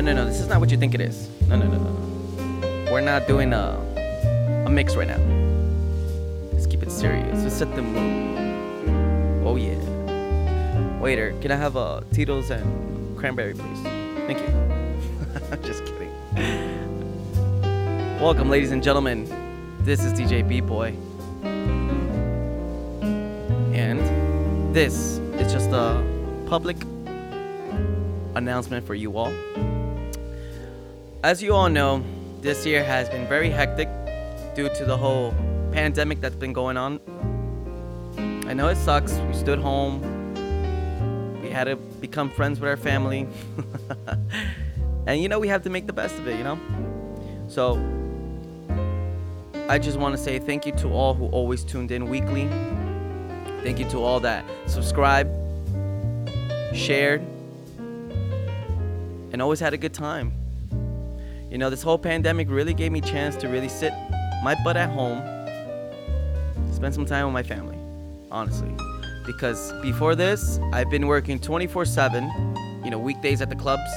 No, no, no. This is not what you think it is. No, no, no, no. We're not doing a, a mix right now. Let's keep it serious. Let's set the mood. Oh, yeah. Waiter, can I have a Tito's and cranberry, please? Thank you. Just kidding. Welcome, ladies and gentlemen. This is DJ B Boy. And this is just a public announcement for you all. As you all know, this year has been very hectic due to the whole pandemic that's been going on. I know it sucks. We stood home. We had to become friends with our family. and you know, we have to make the best of it, you know? So, I just want to say thank you to all who always tuned in weekly. Thank you to all that subscribed, shared, and always had a good time. You know, this whole pandemic really gave me a chance to really sit my butt at home, spend some time with my family, honestly. Because before this, I've been working 24 7, you know, weekdays at the clubs,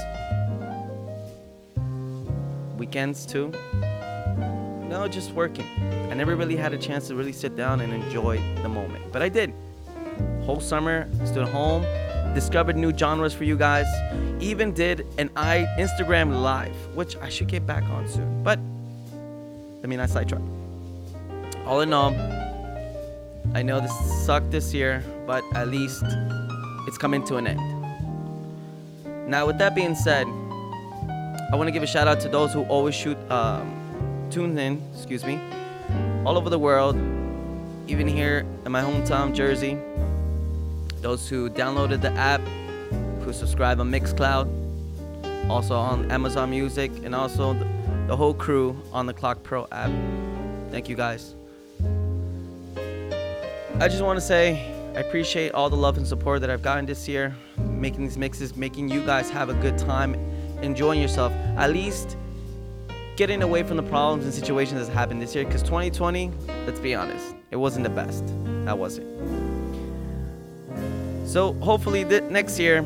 weekends too. No, just working. I never really had a chance to really sit down and enjoy the moment. But I did. Whole summer, stood home, discovered new genres for you guys, even did an I Instagram live, which I should get back on soon. But I mean, I sidetracked. All in all, I know this sucked this year, but at least it's coming to an end. Now, with that being said, I want to give a shout out to those who always shoot, um, tune in, excuse me, all over the world, even here in my hometown, Jersey. Those who downloaded the app, who subscribe on Mixcloud, also on Amazon Music, and also the, whole crew on the Clock Pro app. Thank you guys. I just want to say I appreciate all the love and support that I've gotten this year, making these mixes, making you guys have a good time, enjoying yourself. At least getting away from the problems and situations that happened this year. Because 2020, let's be honest, it wasn't the best. That wasn't. So hopefully next year,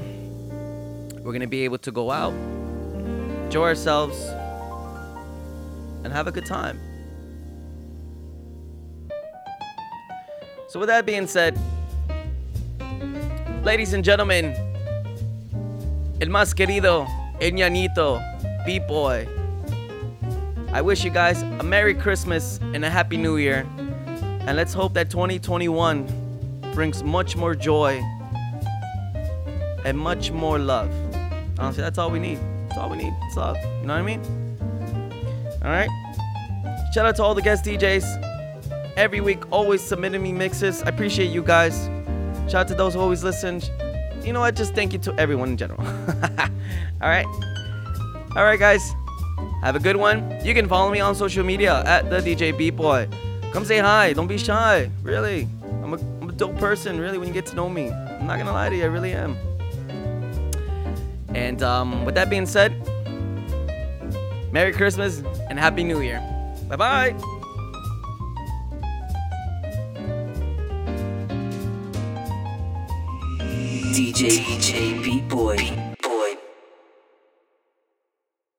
we're gonna be able to go out, enjoy ourselves, and have a good time. So with that being said, ladies and gentlemen, el más querido, el ñanito, B-boy. I wish you guys a Merry Christmas and a Happy New Year. And let's hope that 2021 brings much more joy and much more love. Honestly, that's all we need. That's all we need. It's love. You know what I mean? All right. Shout out to all the guest DJs. Every week, always submitting me mixes. I appreciate you guys. Shout out to those who always listen. You know what? Just thank you to everyone in general. all right. All right, guys. Have a good one. You can follow me on social media at the DJ Beat Boy. Come say hi. Don't be shy. Really. I'm a, I'm a dope person, really, when you get to know me. I'm not gonna lie to you, I really am. And um, with that being said, Merry Christmas and Happy New Year. Bye bye. DJ DJ Boy.